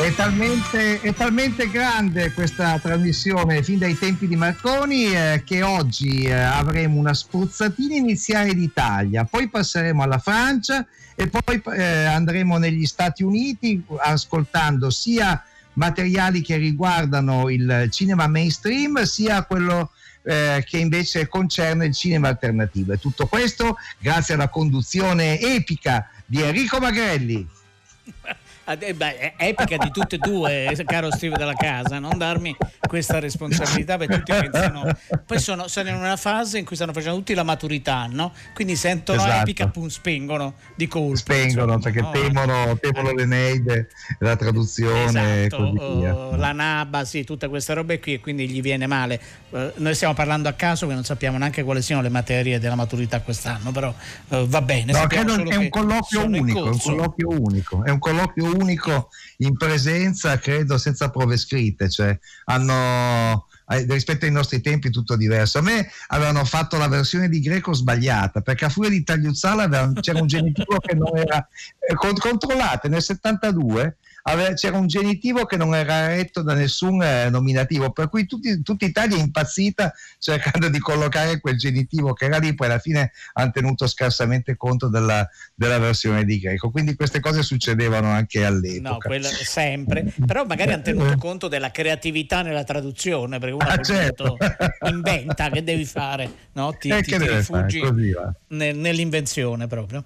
È talmente, è talmente, grande questa trasmissione fin dai tempi di Marconi eh, che oggi eh, avremo una spruzzatina iniziale d'Italia, poi passeremo alla Francia e poi eh, andremo negli Stati Uniti ascoltando sia materiali che riguardano il cinema mainstream sia quello eh, che invece concerne il cinema alternativo. E tutto questo grazie alla conduzione epica di Enrico Magrelli. Eh, beh, è epica di tutte e due, caro Steve della casa, non darmi questa responsabilità perché tutti pensano, poi sono, sono, in una fase in cui stanno facendo tutti la maturità, no? quindi sentono esatto. epica, pum, spengono di colpo. Spengono insomma, perché no? temono, temono l'Eneide, la traduzione esatto. Uh, la Naba, sì, tutte queste robe qui e quindi gli viene male. Uh, noi stiamo parlando a caso che non sappiamo neanche quali siano le materie della maturità quest'anno, però uh, va bene. No, credo è un colloquio unico, un colloquio unico, è un colloquio unico unico in presenza, credo, senza prove scritte, cioè hanno eh, rispetto ai nostri tempi tutto diverso. A me avevano fatto la versione di greco sbagliata, perché a furia di tagliuzzala c'era un genitivo che non era eh, controllate nel 72 c'era un genitivo che non era retto da nessun eh, nominativo, per cui tutti, tutta Italia è impazzita cercando di collocare quel genitivo che era lì, poi alla fine hanno tenuto scarsamente conto della, della versione di greco. Quindi queste cose succedevano anche all'epoca. No, quello sempre, però magari hanno tenuto conto della creatività nella traduzione, perché uno ah, certo. inventa che devi fare, no? ti, eh, ti, ti rifugi nell'invenzione proprio.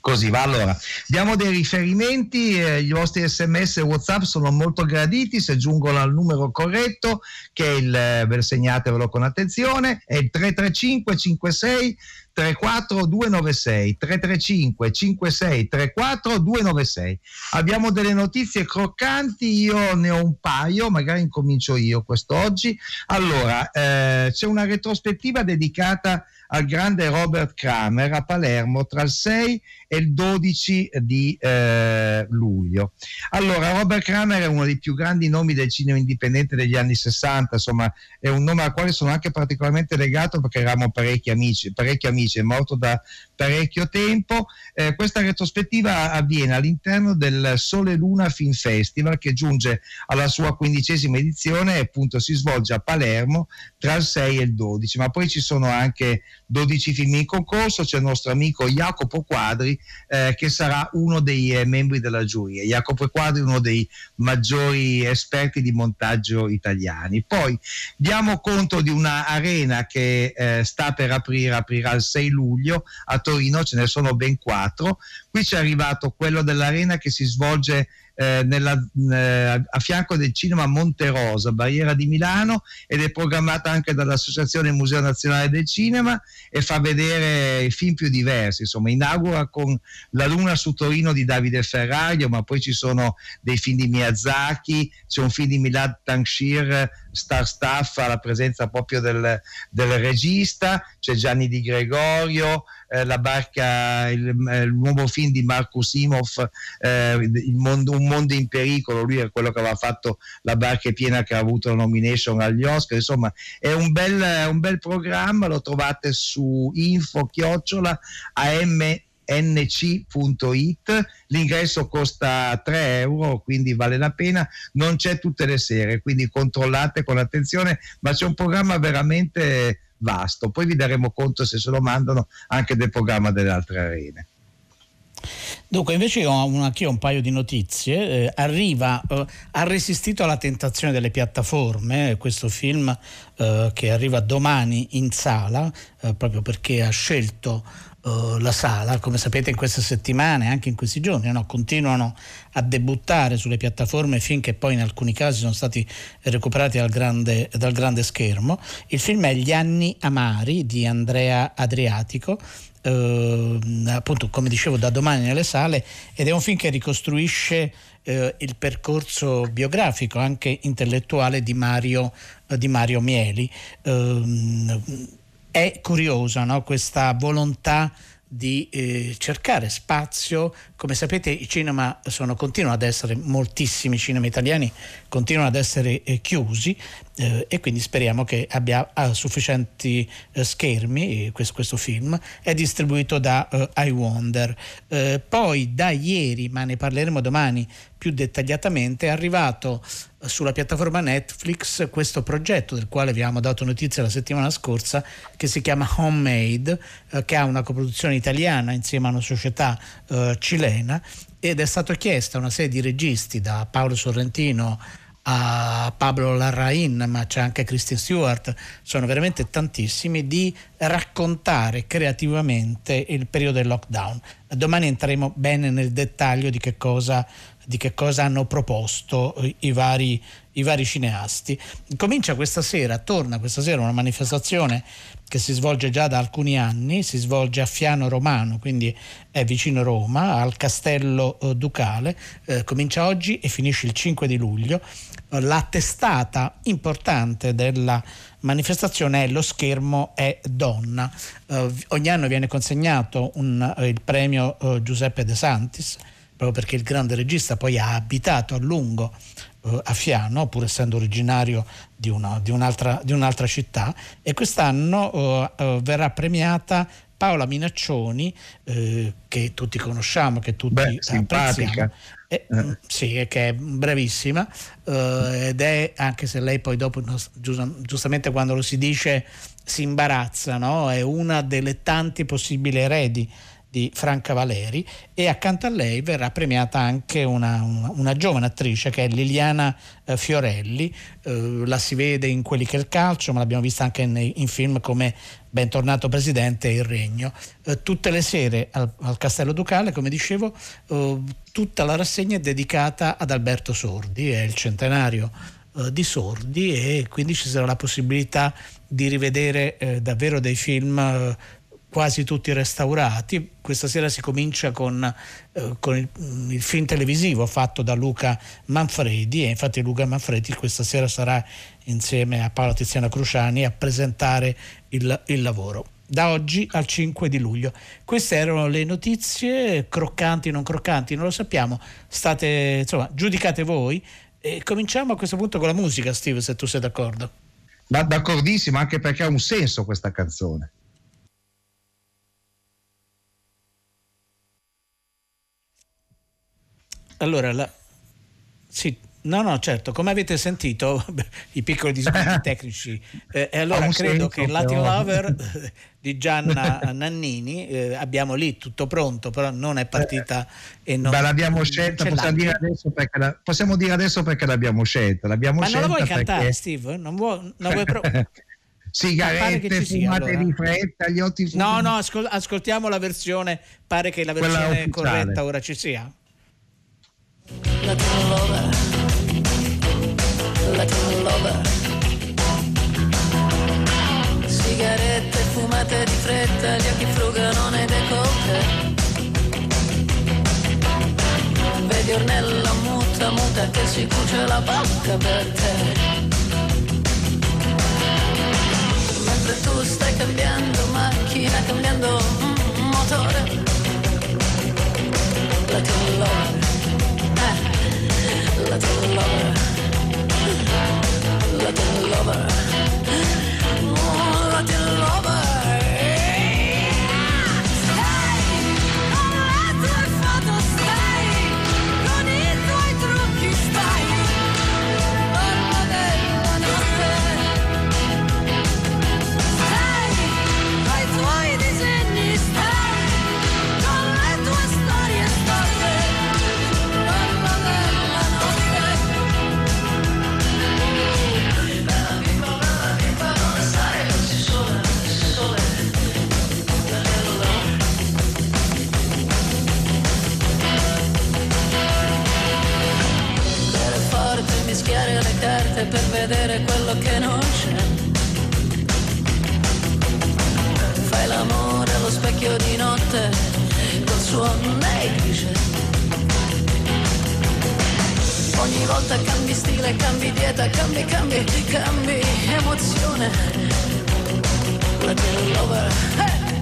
Così va. Allora, diamo dei riferimenti, eh, i vostri sms e whatsapp sono molto graditi se giungono al numero corretto, che è il, eh, segnatevelo con attenzione, è il 335 56 34 296 335 56 34 296 abbiamo delle notizie croccanti io ne ho un paio magari incomincio io quest'oggi allora eh, c'è una retrospettiva dedicata al grande Robert Kramer a Palermo tra il 6 e il 12 di eh, luglio. Allora, Robert Kramer è uno dei più grandi nomi del cinema indipendente degli anni 60, insomma, è un nome al quale sono anche particolarmente legato perché eravamo parecchi amici, parecchi amici, è morto da parecchio tempo. Eh, questa retrospettiva avviene all'interno del Sole Luna Film Festival che giunge alla sua quindicesima edizione e appunto si svolge a Palermo tra il 6 e il 12, ma poi ci sono anche 12 film in concorso, c'è il nostro amico Jacopo Quadri eh, che sarà uno dei eh, membri della giuria. Jacopo Quadri è uno dei maggiori esperti di montaggio italiani. Poi diamo conto di una arena che eh, sta per aprire, aprirà il 6 luglio a Torino, ce ne sono ben quattro. Qui c'è arrivato quello dell'arena che si svolge eh, nella, eh, a fianco del cinema Monte Rosa, Barriera di Milano, ed è programmata anche dall'Associazione Museo Nazionale del Cinema e fa vedere i film più diversi. Insomma, inaugura con La Luna su Torino di Davide Ferraglio, ma poi ci sono dei film di Miyazaki, c'è un film di Milad Tanshir, Star Staff, alla presenza proprio del, del regista, c'è Gianni Di Gregorio, eh, la barca, il, eh, il, nuovo film di Marcus Imhoff, eh, mondo, Un mondo in pericolo, lui è quello che aveva fatto La barca è piena che ha avuto la nomination agli Oscar, insomma è un bel, un bel programma, lo trovate su info chiocciola am nc.it l'ingresso costa 3 euro quindi vale la pena. Non c'è tutte le sere quindi controllate con attenzione ma c'è un programma veramente vasto. Poi vi daremo conto se se lo mandano anche del programma delle altre arene. Dunque, invece ho un, anch'io un paio di notizie. Eh, arriva, eh, ha resistito alla tentazione delle piattaforme, eh, questo film eh, che arriva domani in sala, eh, proprio perché ha scelto Uh, la sala, come sapete in queste settimane, anche in questi giorni, no? continuano a debuttare sulle piattaforme film che poi in alcuni casi sono stati recuperati dal grande, dal grande schermo. Il film è Gli anni amari di Andrea Adriatico, uh, appunto come dicevo da domani nelle sale, ed è un film che ricostruisce uh, il percorso biografico, anche intellettuale di Mario, di Mario Mieli ehm, è curiosa no? questa volontà di eh, cercare spazio. Come sapete i cinema sono, continuano ad essere, moltissimi cinema italiani continuano ad essere eh, chiusi eh, e quindi speriamo che abbia sufficienti eh, schermi questo, questo, film. È distribuito da eh, I Wonder. Eh, poi da ieri, ma ne parleremo domani più dettagliatamente, è arrivato sulla piattaforma Netflix questo progetto del quale vi abbiamo dato notizia la settimana scorsa che si chiama Homemade, eh, che ha una coproduzione italiana insieme a una società eh, cilena ed è stato chiesto a una serie di registi da Paolo Sorrentino a Pablo Larrain, ma c'è anche Christian Stewart, sono veramente tantissimi, di raccontare creativamente il periodo del lockdown. Domani entreremo bene nel dettaglio di che cosa di che cosa hanno proposto i vari, i vari cineasti. Comincia questa sera, torna questa sera una manifestazione che si svolge già da alcuni anni, si svolge a Fiano Romano, quindi è vicino Roma, al Castello eh, Ducale, eh, comincia oggi e finisce il 5 di luglio. La testata importante della manifestazione è Lo schermo è donna. Eh, ogni anno viene consegnato un, eh, il premio eh, Giuseppe De Santis proprio perché il grande regista poi ha abitato a lungo eh, a Fiano, pur essendo originario di, una, di, un'altra, di un'altra, città, e quest'anno eh, eh verrà premiata Paola Minaccioni, eh, che tutti conosciamo, che tutti Beh, simpatica. Eh, eh. Sì, che è bravissima eh, ed è, anche se lei poi dopo, giustamente quando lo si dice, si imbarazza, no? è una delle tanti possibili eredi di Franca Valeri e accanto a lei verrà premiata anche una, una, una giovane attrice che è Liliana eh, Fiorelli, eh, la si vede in quelli che è il calcio ma l'abbiamo vista anche in, in film come Bentornato Presidente e Il Regno. Eh, tutte le sere al, al, Castello Ducale, come dicevo, eh, tutta la rassegna è dedicata ad Alberto Sordi, è il centenario eh, di Sordi e quindi ci sarà la possibilità di rivedere eh, davvero dei film quasi tutti restaurati. Questa sera si comincia con, eh, con il, il, film televisivo fatto da Luca Manfredi e infatti Luca Manfredi questa sera sarà insieme a Paola Tiziana Cruciani a presentare il, il lavoro da oggi al 5 di luglio. Queste erano le notizie, croccanti o non croccanti, non lo sappiamo, state, insomma, giudicate voi. E cominciamo a questo punto con la musica, Steve, se tu sei d'accordo. D'accordissimo, anche perché ha un senso questa canzone. Allora, la... sì, no, no, certo, come avete sentito, i piccoli disguidi tecnici, eh, e allora credo che Latin però. Lover di Gianna Nannini eh, abbiamo lì tutto pronto, però non è partita eh, e non... Beh, l'abbiamo scelta, possiamo dire, la, possiamo dire, adesso perché l'abbiamo scelta. L'abbiamo Ma scelta non la vuoi perché... cantare, Steve? Non vuoi, non vuoi pro... Sigarette fumate allora. di fretta, gli occhi. No, no, ascol- ascoltiamo la versione, pare che la versione corretta ora ci sia. Latin lover, Latin lover. Sigarette fumate di fretta, gli occhi frugano nei decolte. Vedi Ornella muta muta che si cuce la bocca per te. Mentre tu stai cambiando macchina, cambiando mm, motore. Lover little vedere quello che non c'è. Fai l'amore allo specchio di notte col suono negligente. Ogni volta cambi stile, cambi dieta, cambi, cambi, cambi emozione. La tell lover, hey!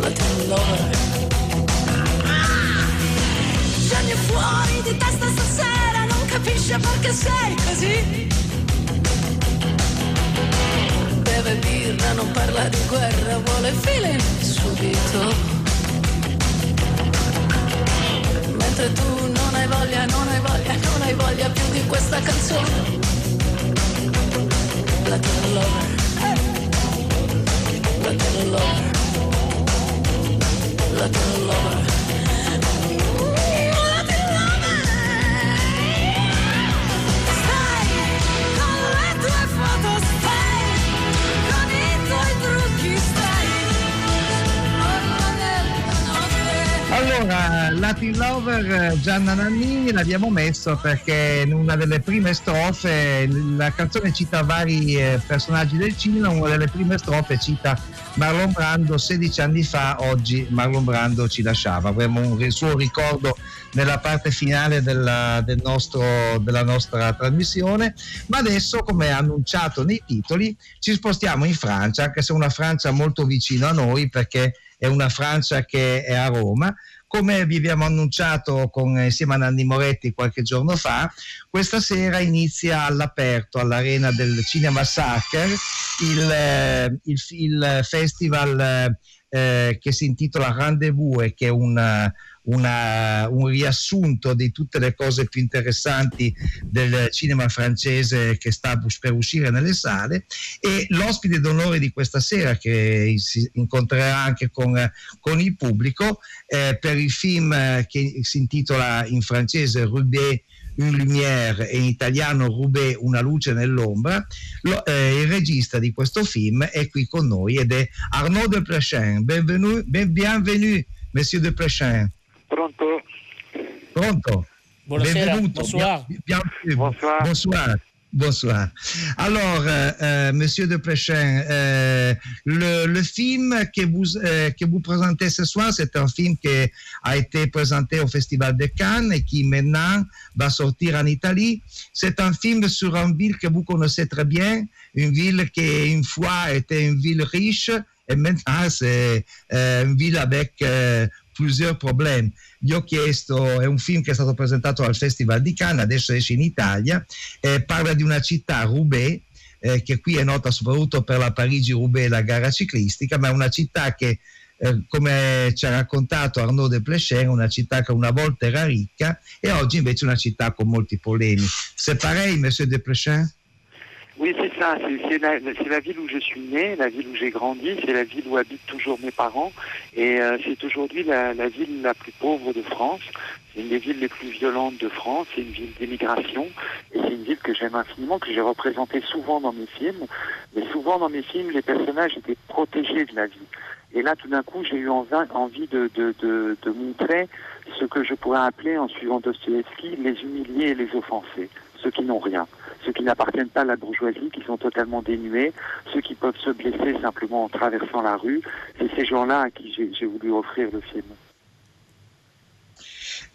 la tell lover. Gianni fuori di testa stasera, non capisce perché sei così. Beve birra, non parla di guerra, vuole feeling subito. Mentre tu non hai voglia, non hai voglia, non hai voglia più di questa canzone. La tua lover. La tua lover. La tua lover. Allora, Latin Lover Gianna Nannini l'abbiamo messo perché in una delle prime strofe la canzone cita vari eh, personaggi del cinema, una delle prime strofe cita Marlon Brando 16 anni fa, oggi Marlon Brando ci lasciava, avremo un suo ricordo nella parte finale della, del nostro, della nostra trasmissione, ma adesso come annunciato nei titoli ci spostiamo in Francia, anche se è una Francia molto vicina a noi perché è una Francia che è a Roma. Come vi abbiamo annunciato con, insieme a Nanni Moretti qualche giorno fa, questa sera inizia all'aperto all'Arena del Cinema Sacre il, eh, il, il festival eh, che si intitola Rendezvous e che è un, una, un riassunto di tutte le cose più interessanti del cinema francese che sta per uscire nelle sale e l'ospite d'onore di questa sera che si incontrerà anche con, con il pubblico eh, per il film che si intitola in francese Rubé une lumière e in italiano Rubé una luce nell'ombra, lo, eh, il regista di questo film è qui con noi ed è Arnaud de Plechin. Bienvenue, bienvenue, Monsieur de Plechin. Pronto? Pronto? Buonasera, Benvenuto. bonsoir. Bien, bien, bonsoir. bonsoir. Bonsoir. Alors, euh, euh, Monsieur de Plechin, euh, le, le, film que vous, euh, que vous présentez ce soir, c'est un film qui a été présenté au Festival de Cannes et qui maintenant va sortir en Italie. C'est un film sur une ville que vous connaissez très bien, une ville qui une fois était une ville riche et maintenant c'est euh, une ville avec euh, plusieurs problemi. Gli ho chiesto, è un film che è stato presentato al Festival di Cannes, adesso esce in Italia, eh, parla di una città, Roubaix, eh, che qui è nota soprattutto per la Parigi-Roubaix, la gara ciclistica, ma è una città che eh, come ci ha raccontato Arnaud de Plechin, una città che una volta era ricca e oggi invece è una città con molti problemi. C'est pareil, monsieur de Plechin Oui, c'est ça. C'est la, la, ville où je suis né, la ville où j'ai grandi, c'est la ville où habitent toujours mes parents. Et euh, c'est aujourd'hui la, la, ville la plus pauvre de France. C'est une des villes les plus violentes de France. C'est une ville d'émigration. Et c'est une ville que j'aime infiniment, que j'ai représentée souvent dans mes films. Mais souvent dans mes films, les personnages étaient protégés de la vie. Et là, tout d'un coup, j'ai eu envie de, de, de, de, montrer ce que je pourrais appeler, en suivant Dostoevsky, les humiliés et les offensés, ceux qui n'ont rien ceux qui n'appartiennent pas à la bourgeoisie, qui sont totalement dénués, ceux qui peuvent se blesser simplement en traversant la rue. C'est ces gens-là à qui j'ai voulu offrir le film.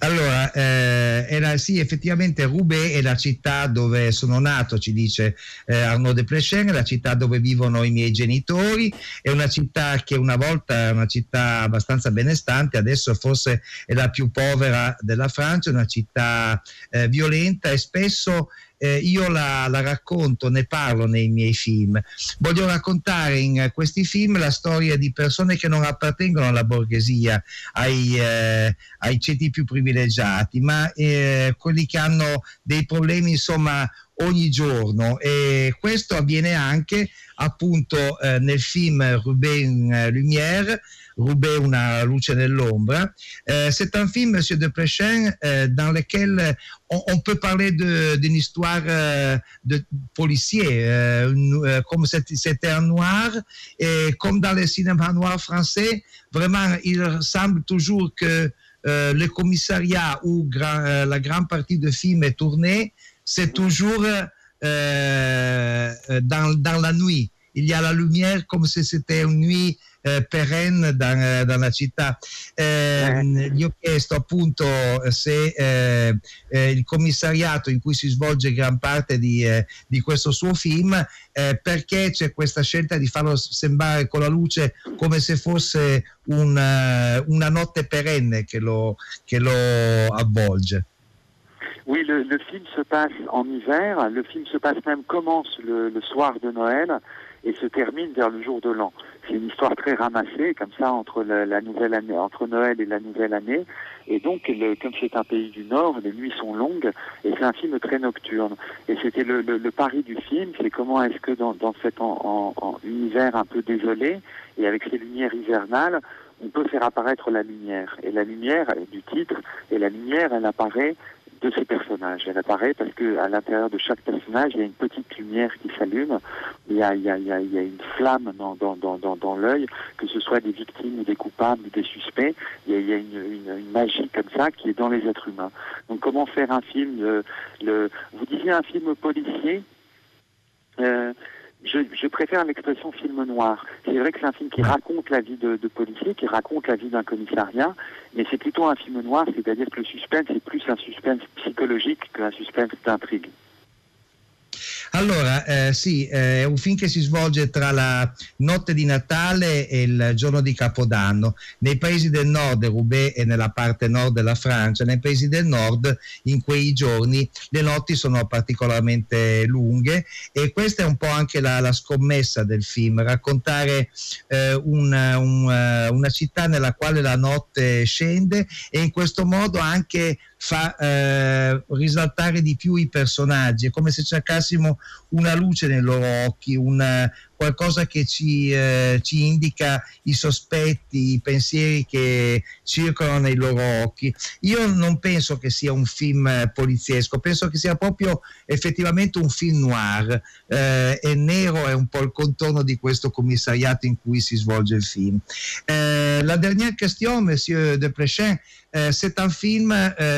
Allora, eh, era sì, effettivamente Roubaix è la città dove sono nato, ci dice eh, Arnaud de Plechin, è la città dove vivono i miei genitori, è una città che una volta era una città abbastanza benestante, adesso forse è la più povera della Francia, una città eh, violenta e spesso eh, io la, la, racconto, ne parlo nei miei film. Voglio raccontare in questi film la storia di persone che non appartengono alla borghesia, ai, eh, ai ceti più privilegiati, ma eh, quelli che hanno dei problemi, insomma, ogni giorno e questo avviene anche appunto eh, nel film Ruben Lumière Roubaix, una luce nell'ombra. Euh, c'est un film, Monsieur de Plechin, euh, dans lequel on, on peut parler d'une histoire euh, de policier, euh, euh, comme c'était un noir, et comme dans le cinéma noir français, vraiment, il semble toujours que euh, le commissariat où grand, la grande partie du film est tournée, c'est toujours dans, dans la nuit. Il y a la lumière comme si c'était une nuit eh, perenne da, dalla città. Eh, gli ho chiesto appunto se eh, eh, il commissariato in cui si svolge gran parte di, eh, di questo suo film, eh, perché c'è questa scelta di farlo sembrare con la luce come se fosse un, una notte perenne che lo, che lo avvolge. Oui, le, le, film se passe en hiver. Le film se passe même commence le, le soir de Noël et se termine vers le jour de l'an. C'est une histoire très ramassée, comme ça, entre la, la, nouvelle année, entre Noël et la nouvelle année. Et donc, le, comme c'est un pays du Nord, les nuits sont longues et c'est un film très nocturne. Et c'était le, le, pari du film, c'est comment est-ce que dans, dans cet en, en, en univers un peu désolé et avec ces lumières hivernales, on peut faire apparaître la lumière. Et la lumière du titre, et la lumière, elle apparaît de ces personnages. Elle apparaît parce que l'intérieur de chaque personnage, il y a une petite lumière qui s'allume, il y a, il il y a, une flamme dans, dans, dans, dans, l'œil, que ce soit des victimes ou des coupables ou des suspects, il y a, une, magie comme ça qui est dans les êtres humains. Donc comment faire un film le, le, Vous disiez un film policier euh, je, je, préfère l'expression film noir. C'est vrai que c'est un film qui raconte la vie de, de policier, qui raconte la vie d'un commissariat, mais c'est plutôt un film noir, c'est-à-dire que le suspense est plus un suspense psychologique qu'un suspense d'intrigue. Allora, eh, sì, eh, è un film che si svolge tra la notte di Natale e il giorno di Capodanno. Nei paesi del nord, Roubaix e nella parte nord della Francia, nei paesi del nord in quei giorni le notti sono particolarmente lunghe e questa è un po' anche la, la scommessa del film, raccontare eh, un, un, eh, una città nella quale la notte scende e in questo modo anche fa eh, risaltare di più i personaggi, è come se cercassimo una luce nei loro occhi, una, qualcosa che ci, eh, ci, indica i sospetti, i pensieri che circolano nei loro occhi. Io non penso che sia un film poliziesco, penso che sia proprio effettivamente un film noir eh, e nero è un po' il contorno di questo commissariato in cui si svolge il film. Eh, la dernière question, Monsieur de Plechin, Euh, c'est un film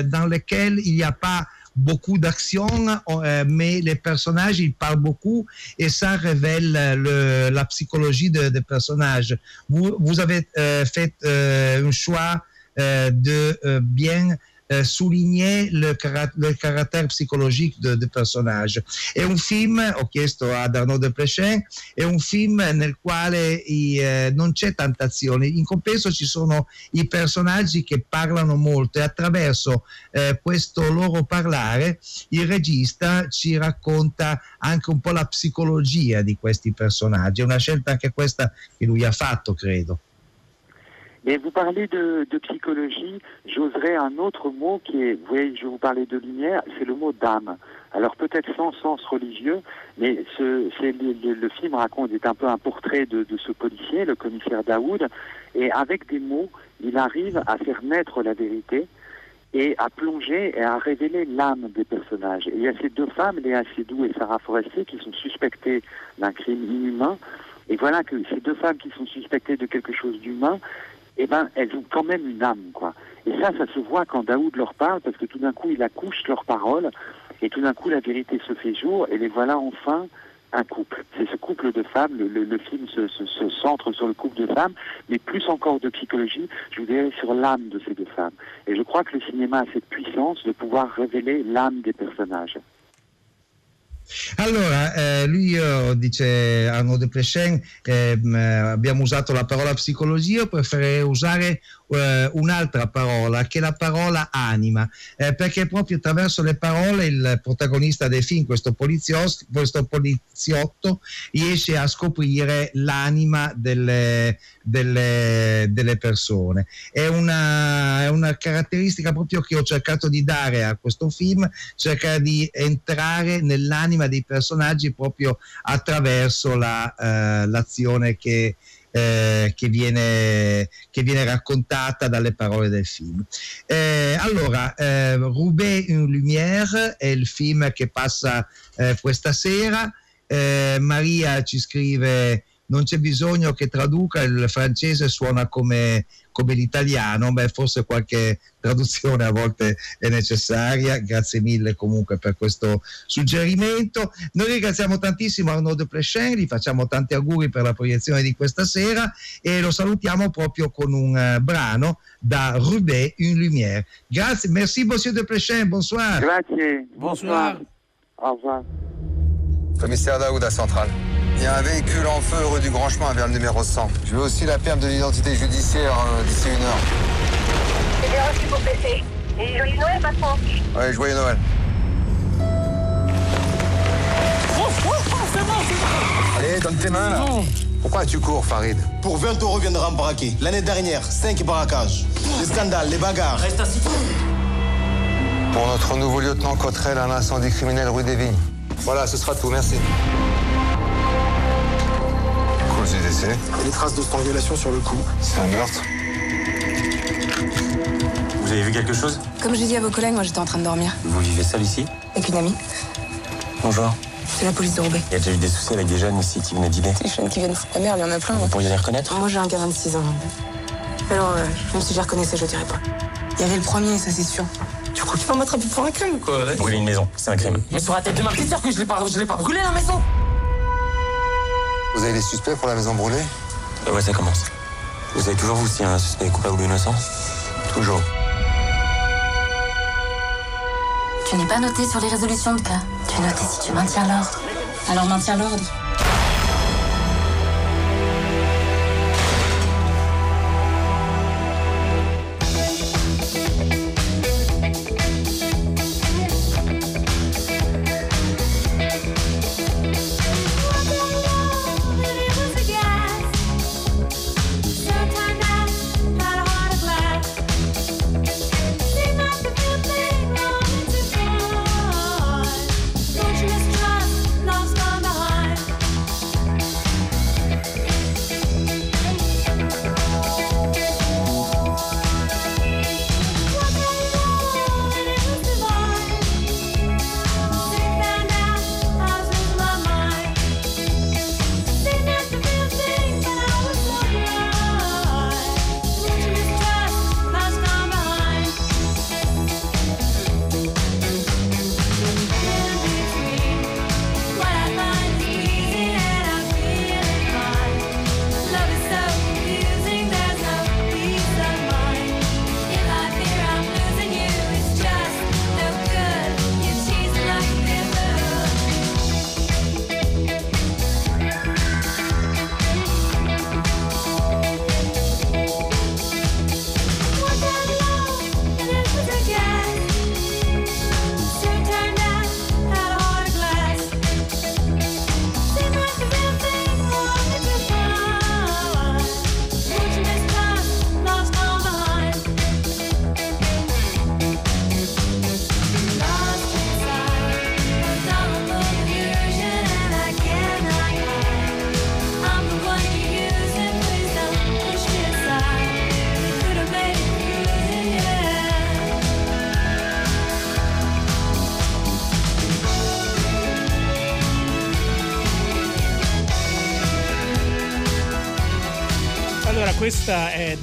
dans lequel il n'y a pas beaucoup d'action, euh, mais les personnages, ils parlent beaucoup et ça révèle le, la psychologie des de personnages. Vous, vous avez euh, fait euh, un choix euh, de bien eh, souligner le, car- le, caractère psychologique del personaggio. È un film, ho chiesto ad Arnaud de Plechin, è un film nel quale i, eh, non c'è tanta azione, in compenso ci sono i personaggi che parlano molto e attraverso eh, questo loro parlare il regista ci racconta anche un po' la psicologia di questi personaggi. È una scelta anche questa che lui ha fatto, credo. Mais vous parlez de, psychologie, j'oserais un autre mot qui est, vous voyez, je vous parlais de lumière, c'est le mot d'âme. Alors peut-être sans sens religieux, mais ce, le, film raconte, est un peu un portrait de, de, ce policier, le commissaire Daoud, et avec des mots, il arrive à faire naître la vérité et à plonger et à révéler l'âme des personnages. Et il y a ces deux femmes, Léa Seydoux et Sarah Forestier, qui sont suspectées d'un crime inhumain. Et voilà que ces deux femmes qui sont suspectées de quelque chose d'humain, eh ben, elles ont quand même une âme, quoi. Et ça, ça se voit quand Daoud leur parle, parce que tout d'un coup, il accouche leurs paroles, et tout d'un coup, la vérité se fait jour, et les voilà enfin un couple. C'est ce couple de femmes, le, le, le film se, se, se, centre sur le couple de femmes, mais plus encore de psychologie, je vous dirais sur l'âme de ces deux femmes. Et je crois que le cinéma a cette puissance de pouvoir révéler l'âme des personnages. Allora, eh, lui dice Arnaud de Plechin, eh, abbiamo usato la parola psicologia, preferirei usare eh, un'altra parola che è la parola anima, eh, perché proprio attraverso le parole il protagonista del film, questo poliziotto, questo poliziotto riesce a scoprire l'anima delle, delle, delle persone. È una, è una, caratteristica proprio che ho cercato di dare a questo film, cercare di entrare nell'anima dei personaggi proprio attraverso la, eh, l'azione che eh, che, viene, che, viene, raccontata dalle parole del film. Eh, allora, eh, Roubaix in Lumière è il film che passa eh, questa sera. Eh, Maria ci scrive non c'è bisogno che traduca, il francese suona come, come l'italiano, beh, forse qualche traduzione a volte è necessaria. Grazie mille comunque per questo suggerimento. Noi ringraziamo tantissimo Arnaud de Plechin, gli facciamo tanti auguri per la proiezione di questa sera e lo salutiamo proprio con un uh, brano da Roubaix, Une Lumière. Grazie, merci Monsieur de Plechin, bonsoir. Grazie, bonsoir. Au revoir. Commissaire Daoud à Centrale. Il y a un véhicule en feu rue du Grand Chemin vers le numéro 100. Je veux aussi la perte de l'identité judiciaire euh, d'ici une heure. J'ai bien reçu pour PC. Et joyeux Noël, patron. Ouais, joyeux Noël. C'est bon, c'est bon Allez, donne tes mains, là. Bon. Pourquoi tu cours, Farid? Pour 20 euros viendra me braquer. L'année dernière, 5 braquages. Les scandales, les bagarres. Reste assis. Pour notre nouveau lieutenant Cotrel, un incendie criminel rue des Vignes. Voilà, ce sera tout. Merci. Cause du décès Des traces de strangulation sur le cou. C'est un meurtre. Vous avez vu quelque chose? Comme j'ai dit à vos collègues, moi j'étais en train de dormir. Vous vivez seul ici? Avec une amie. Bonjour. C'est la police de Roubaix. Il y a déjà eu des soucis avec des jeunes ici qui venaient dîner. Les jeunes qui viennent foutre la merde, il y en a plein. Vous pourriez les reconnaître? Moi j'ai un gars de 26 ans. Alors, euh, même si je les reconnaissais, je dirais pas. Il y avait le premier, ça c'est sûr. Tu crois que tu vas m'attraper pour un crime ou quoi? Brûler une maison, c'est un crime. Mais sur la tête de ma petite sœur que je l'ai pas, je l'ai pas brûlé la maison Vous avez des suspects pour la maison brûlée Ah ouais, ça commence. Vous savez toujours vous si un suspect est coupable ou innocent Toujours. Tu n'es pas noté sur les résolutions de cas. Tu es noté si tu maintiens l'ordre. Alors maintiens l'ordre.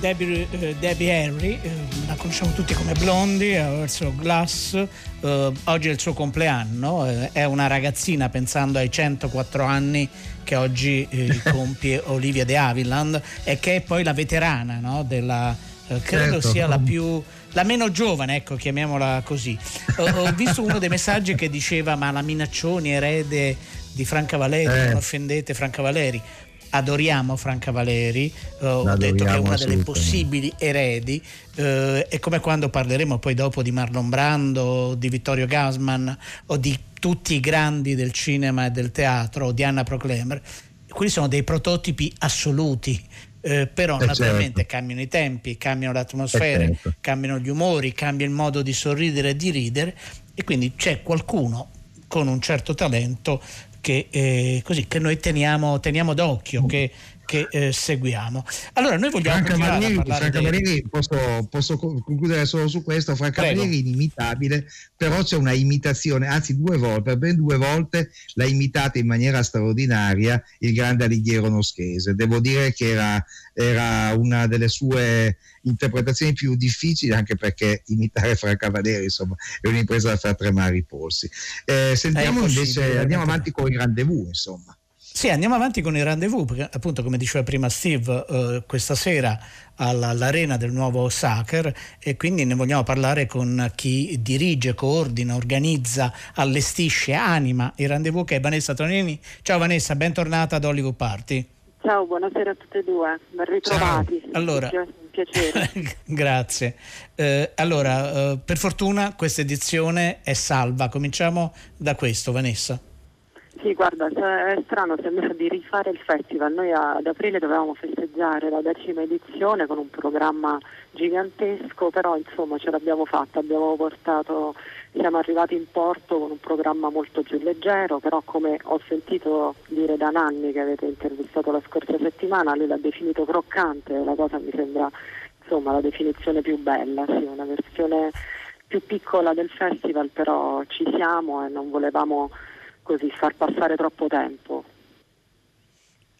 Debbie, eh, Debbie Harry, eh, la conosciamo tutti come Blondie, ha verso Glass, eh, oggi è il suo compleanno, eh, è una ragazzina pensando ai 104 anni che oggi eh, compie Olivia De Havilland e che è poi la veterana no, della, eh, credo Certo. sia la più la meno giovane, ecco, chiamiamola così. Ho, ho visto uno dei messaggi che diceva ma la Minaccioni erede di Franca Valeri, Eh. non offendete Franca Valeri. Adoriamo Franca Valeri, eh, ho detto che è una delle possibili eredi. eh, è come quando parleremo poi dopo di Marlon Brando, di Vittorio Gassman o di tutti i grandi del cinema e del teatro, o di Anna Proclemer. Quelli sono dei prototipi assoluti. eh, però Eh, naturalmente certo. cambiano i tempi, cambiano le atmosfere, Eh, certo. cambiano gli umori, cambia il modo di sorridere e di ridere e quindi c'è qualcuno con un certo talento che, eh, così, che noi teniamo, teniamo d'occhio, che, che, eh, seguiamo. Allora noi vogliamo Franca parlare Franca dei- Valeri, posso, posso co- concludere solo su questo, Franca Prego. È inimitabile, però c'è una imitazione, anzi due volte, per ben due volte l'ha imitata in maniera straordinaria il grande Alighiero Noschese. Devo dire che era, era una delle sue interpretazioni più difficili, anche perché imitare Franca Valeri insomma, è un'impresa da far tremare i polsi. Eh, sentiamo invece, andiamo avanti con i rendezvous, insomma. Sì, andiamo avanti con il rendezvous, perché appunto come diceva prima Steve, eh, questa sera alla- all'arena del nuovo Sacher e quindi ne vogliamo parlare con chi dirige, coordina, organizza, allestisce, anima il rendezvous che è Vanessa Tonini. Ciao Vanessa, bentornata ad Hollywood Party. Ciao, buonasera a tutte e due, ben ritrovati. Allora- Un piacere. Grazie. Eh, allora, eh, per fortuna questa edizione è salva. Cominciamo da questo, Vanessa. Sì, guarda, è strano, sembra di rifare il festival. Noi ad aprile dovevamo festeggiare la decima edizione con un programma gigantesco, però insomma ce l'abbiamo fatta, abbiamo portato, siamo arrivati in porto con un programma molto più leggero, però come ho sentito dire da Nanni che avete intervistato la scorsa settimana, lui l'ha definito croccante, la cosa mi sembra insomma la definizione più bella, sì, una versione più piccola del festival, però ci siamo e non volevamo così far passare troppo tempo.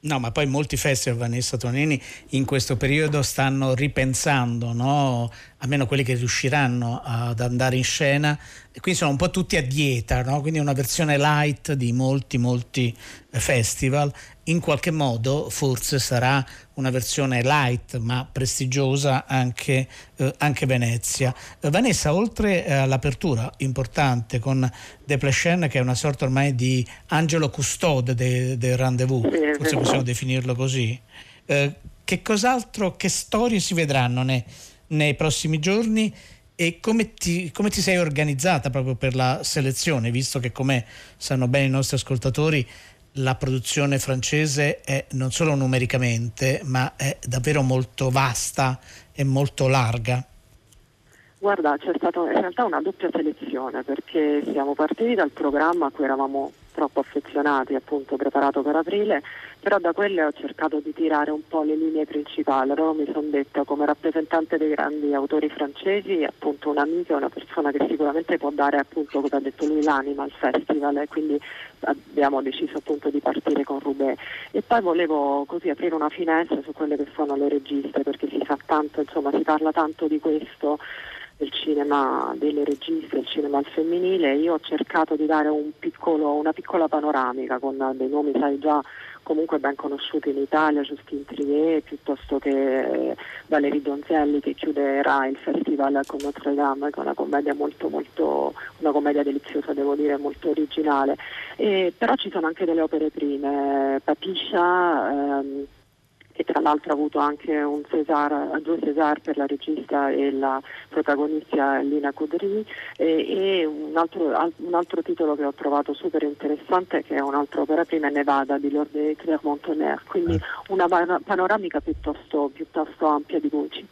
No, ma poi molti festival, Vanessa Tonini, in questo periodo stanno ripensando, no? almeno quelli che riusciranno ad andare in scena, e quindi sono un po' tutti a dieta, no? quindi una versione light di molti, molti festival in qualche modo forse sarà una versione light ma prestigiosa anche, eh, anche Venezia. Eh, Vanessa, oltre eh, all'apertura importante con The Pleshen, che è una sorta ormai di angelo custode del de rendezvous, forse possiamo definirlo così, eh, che cos'altro, che storie si vedranno nei, nei prossimi giorni? E come ti, come ti, sei organizzata proprio per la selezione, visto che come sanno bene i nostri ascoltatori la produzione francese è non solo numericamente, ma è davvero molto vasta e molto larga. Guarda, c'è stata in realtà una doppia selezione perché siamo partiti dal programma a cui eravamo troppo affezionati, appunto preparato per aprile, però da quelle ho cercato di tirare un po' le linee principali. Allora mi sono detta come rappresentante dei grandi autori francesi, appunto un'amica, una persona che sicuramente può dare appunto, come ha detto lui, l'anima al festival e quindi abbiamo deciso appunto di partire con Roubaix. E poi volevo così aprire una finestra su quelle che sono le registe perché si sa tanto, insomma si parla tanto di questo del cinema delle registe, del cinema al femminile, io ho cercato di dare un piccolo, una piccola panoramica con dei nomi, sai già, comunque ben conosciuti in Italia, Justine Trier, piuttosto che eh, Valerie Donzelli che chiuderà il festival con Notre Dame, che è una commedia molto molto, una commedia deliziosa devo dire, molto originale. E, però ci sono anche delle opere prime, Papiscia, ehm, che tra l'altro ha avuto anche un César, due César per la regista e la protagonista Lina Coudry e, e un, altro, un, altro, titolo che ho trovato super interessante che è un'altra opera prima è Nevada di Lord de Clermont-Tonnerre, quindi una panoramica piuttosto, piuttosto ampia di voci.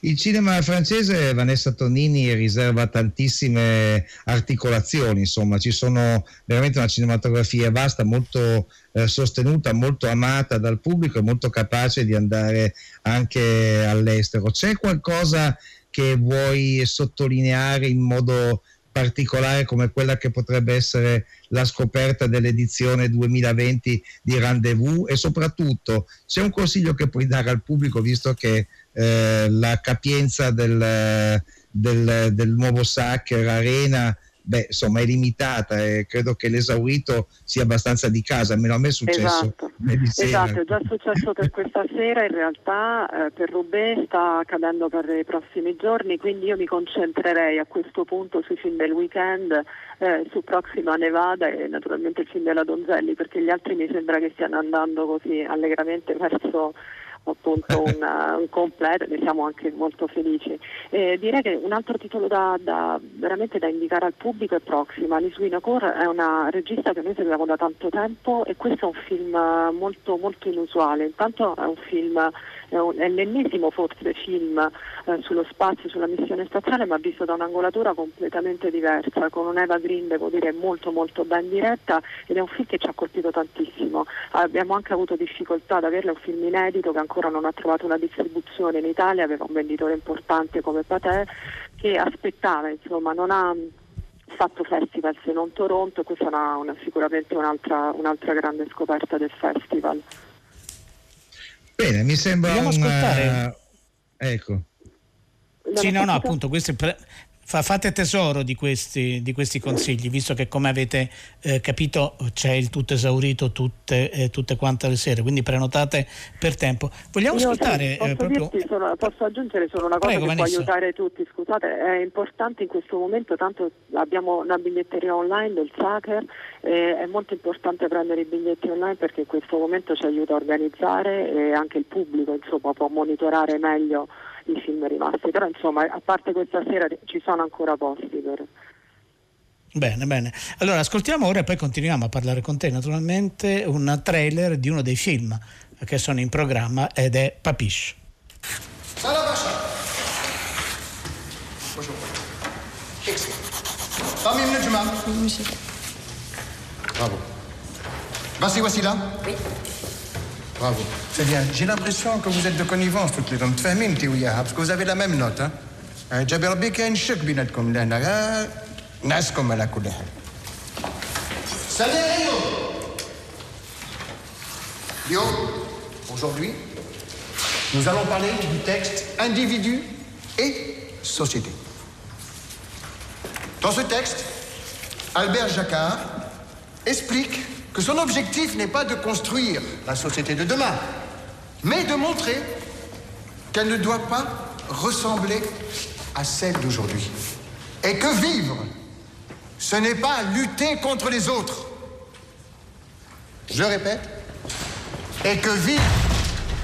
Il cinema francese, Vanessa Tonini, riserva tantissime articolazioni, insomma, ci sono veramente una cinematografia vasta, molto eh, sostenuta, molto amata dal pubblico e molto capace di andare anche all'estero. C'è qualcosa che vuoi sottolineare in modo particolare come quella che potrebbe essere la scoperta dell'edizione 2020 di Rendezvous e soprattutto c'è un consiglio che puoi dare al pubblico visto che eh, la capienza del, del, del nuovo Sacker Arena beh, insomma è limitata e credo che l'esaurito sia abbastanza di casa, almeno a me è successo. Esatto, esatto è già successo per questa sera, in realtà eh, per Roubaix sta accadendo per i prossimi giorni, quindi io mi concentrerei a questo punto sui film del weekend, eh, su Proxima Nevada e naturalmente il film della Donzelli, perché gli altri mi sembra che stiano andando così allegramente verso appunto un, un, completo, ne siamo anche molto felici. Eh, direi che un altro titolo da, da, veramente da indicare al pubblico è Proxima. Liz Winocour è una regista che noi seguiamo da tanto tempo e questo è un film molto, molto inusuale. Intanto è un film è, l'ennesimo forse film eh, sullo spazio, sulla missione spaziale, ma visto da un'angolatura completamente diversa, con un'Eva Green, devo dire, molto molto ben diretta ed è un film che ci ha colpito tantissimo. Abbiamo anche avuto difficoltà ad averlo, è un film inedito che ancora non ha trovato una distribuzione in Italia, aveva un venditore importante come Pater che aspettava, insomma, non ha fatto festival se non Toronto, questa è una, una, sicuramente un'altra, un'altra grande scoperta del festival. Bene, mi sembra Vogliamo un... ascoltare? Ecco. Sì, no, no, appunto, questo è pre- fate tesoro di questi, di questi, consigli, visto che come avete eh, capito c'è il tutto esaurito tutte, eh, tutte, quante le sere, quindi prenotate per tempo. Vogliamo Io ascoltare... Posso, eh, proprio... solo, posso, aggiungere solo una cosa Prego, che Vanessa. può aiutare tutti, scusate, è importante in questo momento, tanto abbiamo una biglietteria online del Sacher, è molto importante prendere i biglietti online perché in questo momento ci aiuta a organizzare e anche il pubblico insomma, può monitorare meglio i film rimasti, però insomma a parte questa sera ci sono ancora posti per... Bene, bene. Allora ascoltiamo ora e poi continuiamo a parlare con te naturalmente un trailer di uno dei film che sono in programma ed è Papish. Excellent. Parmi Nejma. Bravo. Voici, voici là Oui. Bravo. C'est bien. J'ai l'impression que vous êtes de connivence toutes les deux. متفاهمين انت وياها parce que vous avez la même note. Hein? جابر ربي كاين شك بيناتكم لهنا نعسكم على كل حال. Salut Yo, aujourd'hui, nous allons parler du texte individu et société. Dans ce texte, Albert Jacquard explique que son objectif n'est pas de construire la société de demain, mais de montrer qu'elle ne doit pas ressembler à celle d'aujourd'hui. Et que vivre, ce n'est pas lutter contre les autres. Je répète, et que vivre,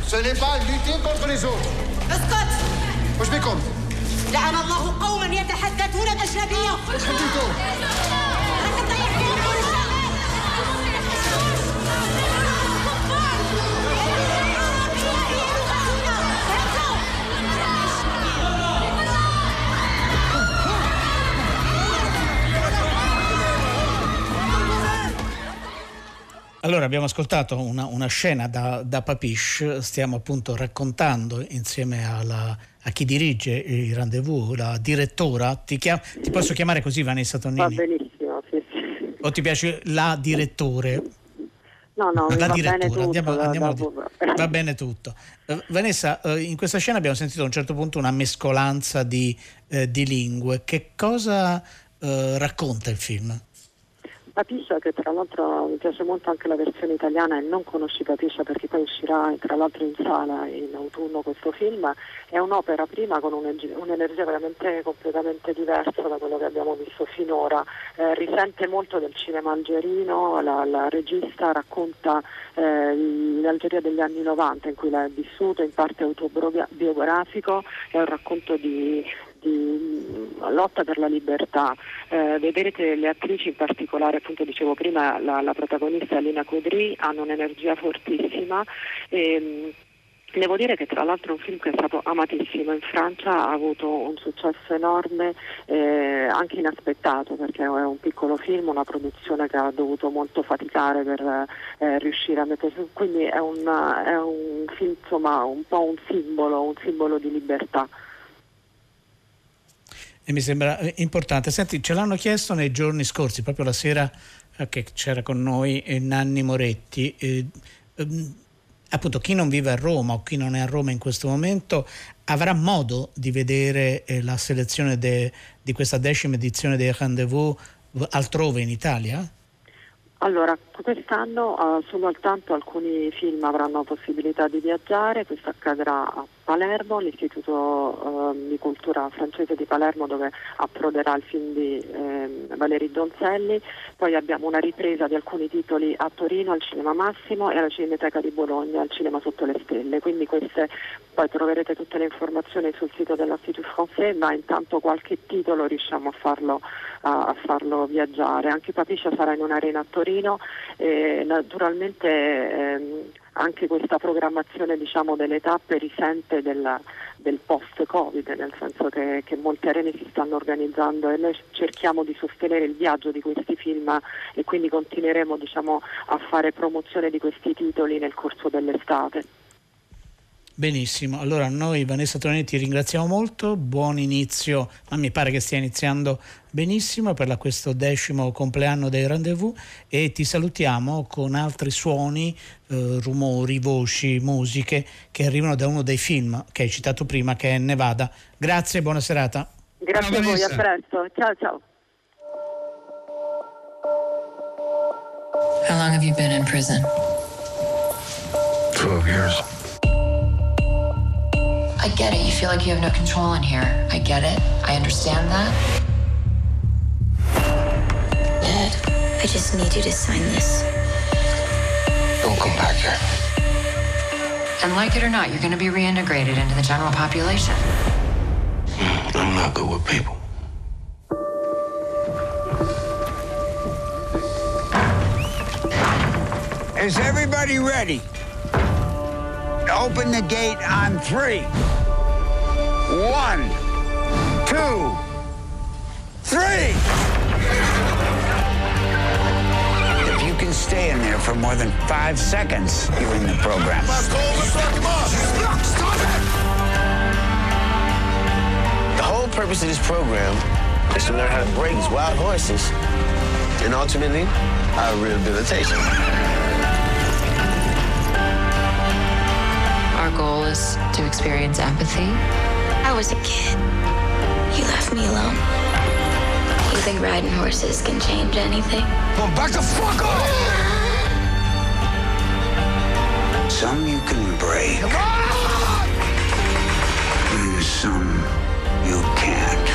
ce n'est pas lutter contre les autres. اسكت وش بكم؟ لعن الله قوما يتحدثون Allora abbiamo ascoltato una, una scena da, da, Papish, stiamo appunto raccontando insieme alla, a chi dirige il rendezvous, la direttora, ti, chiam- ti posso chiamare così Vanessa Tonini? Va benissimo, sì, sì. O ti piace la direttore? No, no, la va direttura, bene tutto. andiamo, da- andiamo da- va bene tutto. Eh, Vanessa, eh, in questa scena abbiamo sentito a un certo punto una mescolanza di, eh, di lingue. Che cosa eh, racconta il film? Papiscia che tra l'altro mi piace molto anche la versione italiana e non conosci Papiscia perché poi uscirà tra l'altro in sala in autunno questo film, è un'opera prima con un'energia veramente completamente diversa da quello che abbiamo visto finora, Eh, risente molto del cinema algerino, la, la regista racconta eh, l'Algeria degli anni 90 in cui l'ha vissuto, in parte autobiografico, è un racconto di, di mm, lotta per la libertà. Eh, vedere che le attrici, in particolare, appunto dicevo prima, la, la protagonista Lina Coudry, hanno un'energia fortissima. E, mm, Devo dire che tra l'altro è un film che è stato amatissimo in Francia, ha avuto un successo enorme, eh, anche inaspettato perché è un piccolo film, una produzione che ha dovuto molto faticare per eh, riuscire a mettere su, quindi è un, è un film insomma un po' un simbolo, un simbolo di libertà. E mi sembra eh, importante. Senti, ce l'hanno chiesto nei giorni scorsi, proprio la sera eh, che c'era con noi eh, Nanni Moretti. Eh, ehm, appunto, chi non vive a Roma o chi non è a Roma in questo momento avrà modo di vedere eh, la selezione de- di questa decima edizione dei Rendezvous altrove in Italia? Allora, quest'anno eh, soltanto alcuni film avranno possibilità di viaggiare, questo accadrà a Palermo, l'Istituto eh, di Cultura francese di Palermo dove approderà il film di eh, Valérie Donzelli, poi abbiamo una ripresa di alcuni titoli a Torino al Cinema Massimo e alla Cineteca di Bologna al Cinema Sotto le Stelle, quindi queste poi troverete tutte le informazioni sul sito dell'Institut Français, ma intanto qualche titolo riusciamo a farlo, a, a farlo viaggiare. Anche Papiscia sarà in un'arena a Torino e naturalmente ehm, anche questa programmazione diciamo, delle tappe risente della, del post-Covid, nel senso che, che, molte arene si stanno organizzando e noi cerchiamo di sostenere il viaggio di questi film e quindi continueremo diciamo, a fare promozione di questi titoli nel corso dell'estate. Benissimo, allora noi Vanessa Tonini ti ringraziamo molto, buon inizio, ma mi pare che stia iniziando benissimo per la, questo decimo compleanno dei rendezvous e ti salutiamo con altri suoni, eh, rumori, voci, musiche che arrivano da uno dei film che hai citato prima che è Nevada. Grazie e buona serata. Grazie a voi, a presto, ciao ciao. How long have you been in prison? 12 years. I get it. You feel like you have no control in here. I get it. I understand that. Dad, I just need you to sign this. Don't come back here. And like it or not, you're going to be reintegrated into the general population. Hmm, I'm not good with people. Is everybody ready? Open the gate on three. One, two, three. If you can stay in there for more than five seconds, you're in the program. The whole purpose of this program is to learn how to break these wild horses and ultimately our rehabilitation. Our goal is to experience empathy. I was a kid. You left me alone. You think riding horses can change anything? Well, back the fuck up! Some you can break. And some you can't.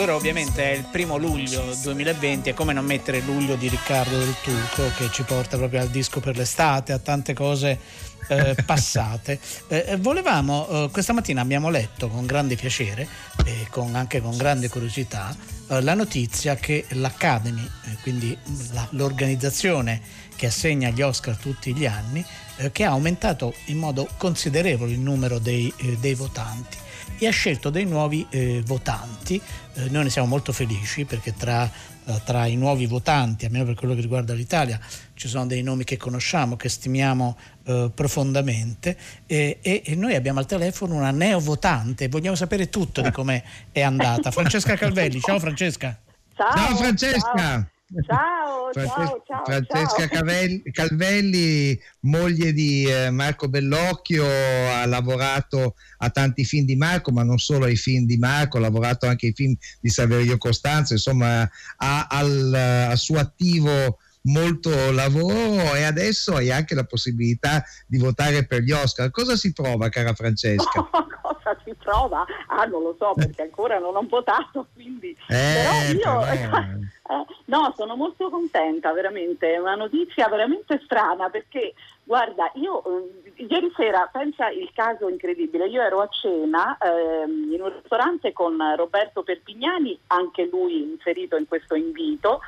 Allora ovviamente è il primo luglio 2020 e come non mettere luglio di Riccardo del Tuco che ci porta proprio al disco per l'estate, a tante cose eh, passate. Eh, eh, volevamo, eh, questa mattina abbiamo letto con grande piacere e con- anche con grande curiosità eh, la notizia che l'Academy, eh, quindi la- l'organizzazione che assegna gli Oscar tutti gli anni, che ha aumentato in modo considerevole il numero dei, dei votanti e ha scelto dei nuovi eh, votanti. Eh, noi ne siamo molto felici perché tra, eh, tra i nuovi votanti, almeno per quello che riguarda l'Italia, ci sono dei nomi che conosciamo, che stimiamo eh, profondamente e, e- e noi abbiamo al telefono una neovotante, vogliamo sapere tutto di come è andata. Francesca Calvelli, ciao Francesca. Ciao, Ciao Francesca. Ciao, Frances- ciao, ciao. Francesca ciao. Cavel- Calvelli, moglie di eh, Marco Bellocchio, ha lavorato a tanti film di Marco, ma non solo ai film di Marco, ha lavorato anche ai film di Saverio Costanzo, insomma ha al, al suo attivo molto lavoro e adesso hai anche la possibilità di votare per gli Oscar. Cosa si prova, cara Francesca? Prova? Ah, non lo so perché ancora non ho votato, quindi... però Eh, io... però- Eh, no, sono molto contenta, veramente, è una notizia veramente strana perché, guarda, io eh, ieri sera, pensa il caso incredibile, io ero a cena ehm, in un ristorante con Roberto Perpignani, anche lui inserito in questo invito,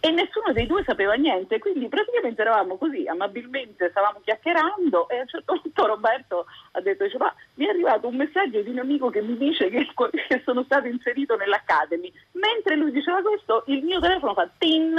e nessuno dei due sapeva niente, quindi praticamente eravamo così, amabilmente stavamo chiacchierando e a un certo punto Roberto ha detto, dice, ma mi è arrivato un messaggio di un amico che mi dice che, che sono stato inserito nell'Academy, mentre lui diceva questo il mio telefono fa tin,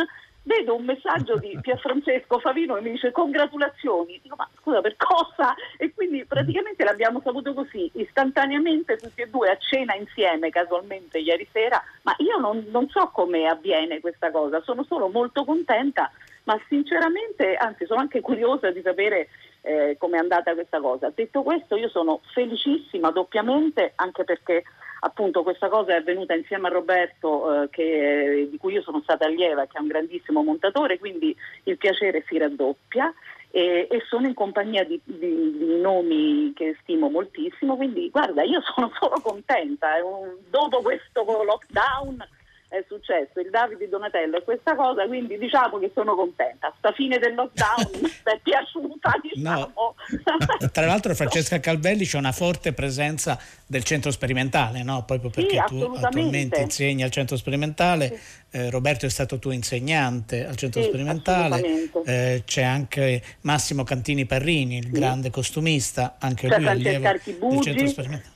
vedo un messaggio di Pierfrancesco Favino e mi dice congratulazioni, dico ma scusa per cosa? E quindi praticamente l'abbiamo saputo così, istantaneamente tutti e due a cena insieme casualmente ieri sera, ma io non, non so come avviene questa cosa, sono solo molto contenta, ma sinceramente, anzi sono anche curiosa di sapere eh, come è andata questa cosa. Detto questo io sono felicissima doppiamente anche perché appunto questa cosa è avvenuta insieme a Roberto eh, che, di cui io sono stata allieva, che è un grandissimo montatore, quindi il piacere si raddoppia e, e sono in compagnia di, di- di nomi che stimo moltissimo, quindi guarda io sono solo contenta, è un- dopo questo lockdown è successo il Davide Donatello e questa cosa, quindi diciamo che sono contenta. Sta fine del lockdown mi è piaciuta, diciamo. Tra l'altro Francesca Calvelli c'è una forte presenza del centro sperimentale, no? proprio Sì, perché tu assolutamente. attualmente insegni al centro sperimentale, eh, Roberto è stato tuo insegnante al centro Sì, sperimentale, eh, c'è anche Massimo Cantini Parrini, il grande costumista, anche C'è lui allievo del centro sperimentale.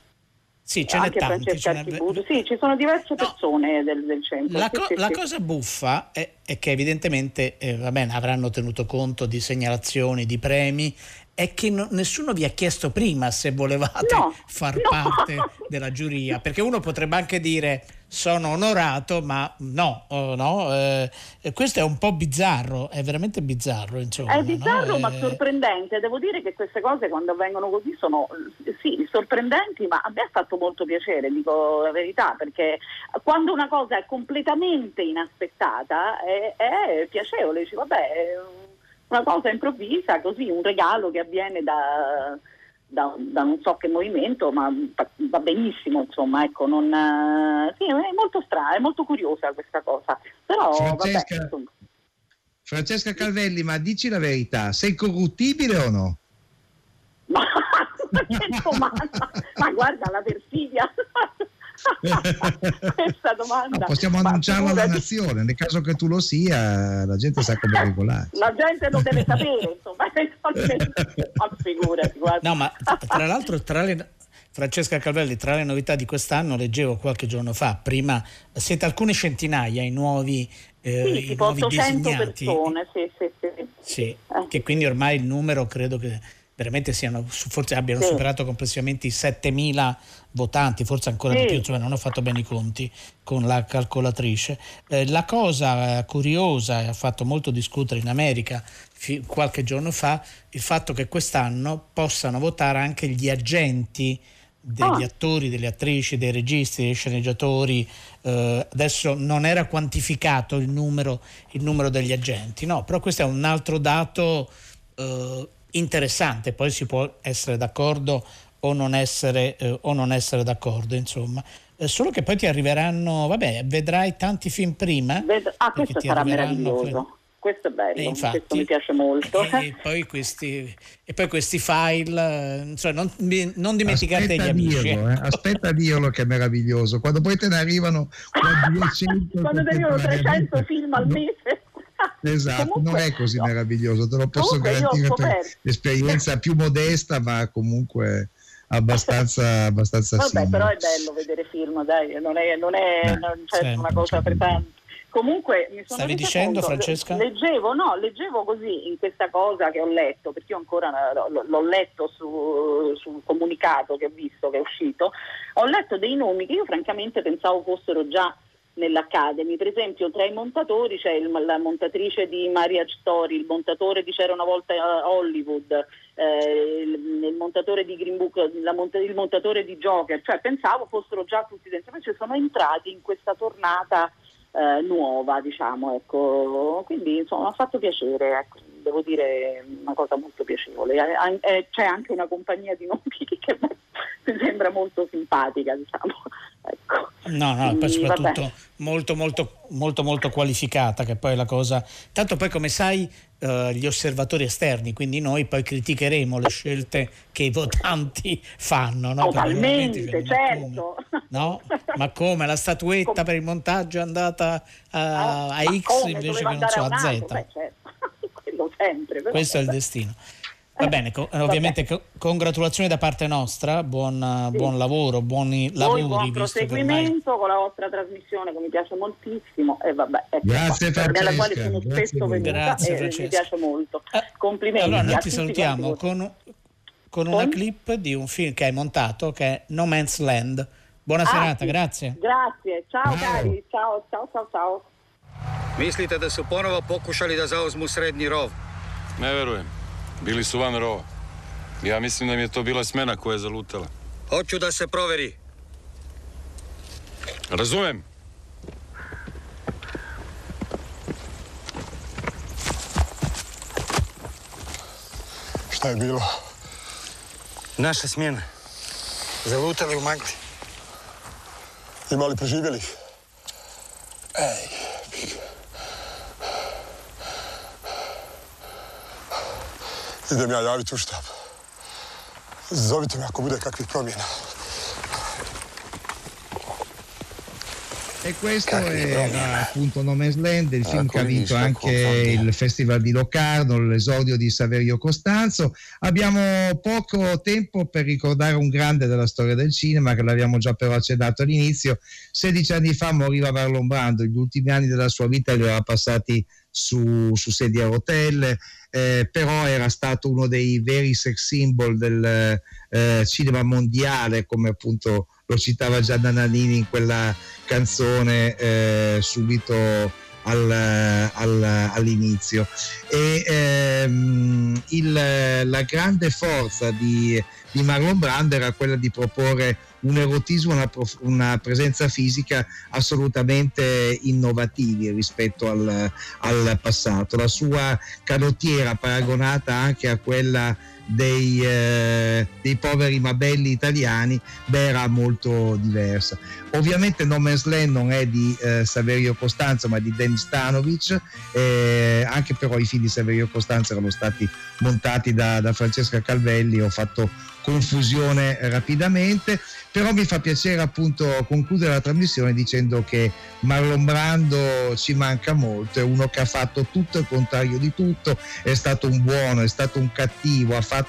Sì, ce n'è Anche tanti. Francesca Archibugi. Sì, ci sono diverse persone del, del centro. La, co- sì, la sì. cosa buffa è, è che evidentemente eh, bene, avranno tenuto conto di segnalazioni, di premi, è che no- nessuno vi ha chiesto prima se volevate far parte della giuria, perché uno potrebbe anche dire sono onorato, ma no, oh, no, eh, questo è un po' bizzarro, è veramente bizzarro. Insomma, È bizzarro no? ma Eh, sorprendente, devo dire che queste cose quando avvengono così sono sì, sorprendenti, ma a me ha fatto molto piacere, dico la verità, perché quando una cosa è completamente inaspettata è, è piacevole, dici vabbè, una cosa improvvisa, così, un regalo che avviene da, da- da non so che movimento, ma va- benissimo, insomma, ecco, non, eh, sì, è molto strana, è molto curiosa questa cosa, però vabbè, Francesca- insomma. Francesca Calvelli, ma dici la verità, sei corruttibile o no? Domanda! Ma guarda la perfidia! Questa domanda. No, possiamo Ma annunciarlo alla nazione, nel caso che tu lo sia, la gente sa come regolarsi. La gente lo deve sapere, insomma. Ma figurati, guarda. No, ma tra- l'altro, tra le, Francesca Calvelli, tra le novità di quest'anno, leggevo qualche giorno fa, prima siete alcune centinaia i nuovi, eh, Sì, i tipo nuovi 800 disegnati. persone, sì, sì, sì. Sì, che quindi ormai il numero credo che veramente siano, forse abbiano Sì. superato complessivamente i 7000 votanti, forse ancora di Sì. più, insomma non ho fatto bene i conti con la calcolatrice. Eh, la cosa eh, curiosa e ha fatto molto discutere in America fi- qualche giorno fa il fatto che quest'anno possano votare anche gli agenti degli Ah. attori, delle attrici, dei registi, dei sceneggiatori. eh, adesso non era quantificato il numero, il numero degli agenti, no, però questo è un altro dato eh, interessante, poi si può essere d'accordo o non essere, eh, o non essere d'accordo, insomma. Eh, solo che poi ti arriveranno, vabbè, vedrai tanti film prima. Ved- ah, questo ti sarà meraviglioso. credo. Questo è bello, E infatti- questo mi piace molto. E poi questi, e poi questi file, eh, insomma, non, non dimenticate Aspetta gli amici. dirlo, eh, aspetta a dirlo che è meraviglioso. Quando poi te ne arrivano qua 200 Quando ti arrivano 300 contemporaneamente, film al mese. Esatto, Comunque- non è così meraviglioso, te lo posso garantire per l'esperienza più modesta, ma comunque abbastanza, abbastanza Vabbè, simile. però è bello vedere film, dai, non è, non è Eh, non c'è sempre, una cosa per tanti. Comunque mi sono Stavi dicendo, conto- Francesca? Leggevo, no, leggevo così in questa cosa che ho letto, perché io ancora l'ho letto su- sul comunicato che ho visto che è uscito, ho letto dei nomi che io francamente pensavo fossero già nell'Academy, per esempio tra i montatori c'è il- la montatrice di Marriage Story, il montatore di C'era una volta a Hollywood, eh, il, il montatore di Green Book, monta- il montatore di Joker, cioè pensavo fossero già tutti dentro, invece sono entrati in questa tornata eh, nuova, diciamo, ecco. Quindi insomma ha fatto piacere, ecco. Devo dire una cosa molto piacevole. Eh, eh, c'è anche una compagnia di nomi che mi sembra molto simpatica, diciamo. Ecco. No, no, poi soprattutto molto, molto, molto, molto qualificata, che poi è la cosa. Tanto poi, come sai, eh, gli osservatori esterni, quindi noi poi criticheremo le scelte che i votanti fanno. No? Totalmente, cioè, certo. No? Ma come la statuetta per il montaggio è andata a, a Ma X come? invece che non so a a? Z? Beh, certo. Quello sempre. però Questo è il destino. Va bene, co- ovviamente co- congratulazioni da parte nostra, buon, buon lavoro, buoni lavori. buon proseguimento con la vostra trasmissione che mi piace moltissimo e vabbè, ecco Grazie, qua, nella quale Francesca, sono grazie spesso venuta Grazie, e mi Francesca. piace molto. Complimenti. Allora noi ti salutiamo con, con una Con? clip di un film che hai montato che è No Man's Land. Buona Ah, serata, sì. grazie. Grazie, ciao cari, ciao, ciao, ciao, ciao. Mislite da su ponovo pokušali da zauzmu srednji rov? Ne verujem. Bili su van rova. Ja mislim da mi je to bila smena koja je zalutala. Hoću da se proveri. Razumem. Šta je bilo? Naša smjena. Zalutali u magli. Ima li preživjelih? Ej, Idem ja javiti u štab. Zovite me ako bude kakvih promjena. E questo era appunto No Man's Land, il film che ha vinto anche il Festival di Locarno, l'esordio di Saverio Costanzo. Abbiamo poco tempo per ricordare un grande della storia del cinema che l'abbiamo già però accennato all'inizio. 16 anni fa moriva Marlon Brando, gli ultimi anni della sua vita li aveva passati su, su sedia a rotelle, eh, però era stato uno dei veri sex symbol del eh, cinema mondiale, come appunto lo citava Gianna Nannini in quella canzone eh, subito al, al- all'inizio. E ehm, il- la grande forza di, di Marlon Brando era quella di proporre un erotismo, una, prof- una presenza fisica assolutamente innovativi rispetto al, al passato. La sua canottiera paragonata anche a quella dei, eh, dei poveri ma belli italiani beh, era molto diversa. Ovviamente No Man's Land non è di eh, Saverio Costanzo ma di Dan Stanovic, eh, anche però i film di Saverio Costanzo erano stati montati da, da Francesca Calvelli, ho fatto confusione rapidamente, però mi fa piacere appunto concludere la trasmissione dicendo che Marlon Brando ci manca molto, è uno che ha fatto tutto il contrario di tutto, è stato un buono, è stato un cattivo, ha fatto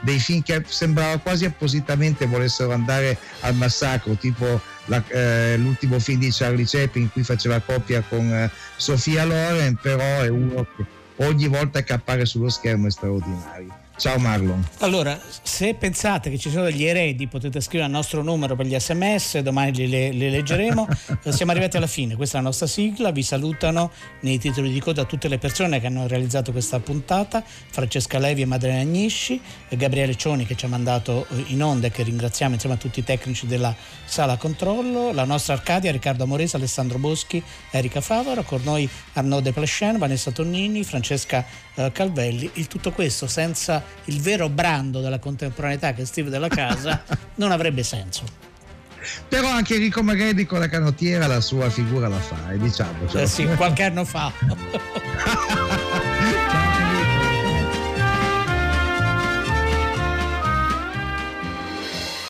dei film che sembrava quasi appositamente volessero andare al massacro, tipo la- eh, l'ultimo film di Charlie Chaplin in cui faceva coppia con eh, Sofia Loren, però è uno che ogni volta che appare sullo schermo è straordinario. Ciao Marlon. Allora, se pensate che ci sono degli eredi, potete scrivere al nostro numero per gli sms, domani li, le- li leggeremo. Siamo arrivati alla fine, questa è la nostra sigla. Vi salutano nei titoli di coda tutte le persone che hanno realizzato questa puntata: Francesca Levi e Madrena Agnisci, Gabriele Cioni che ci ha mandato eh, in onda e che ringraziamo insieme a tutti i tecnici della sala controllo, la nostra Arcadia, Riccardo Amorese, Alessandro Boschi, Erika Favaro, con noi Arnaud De Plachen, Vanessa Tonnini, Francesca eh, Calvelli. Il tutto questo senza il vero brando della contemporaneità che è Steve della Casa non avrebbe senso. Però anche Enrico Magredi con la canottiera la sua figura la fa, e diciamocelo. Eh sì, qualche anno fa.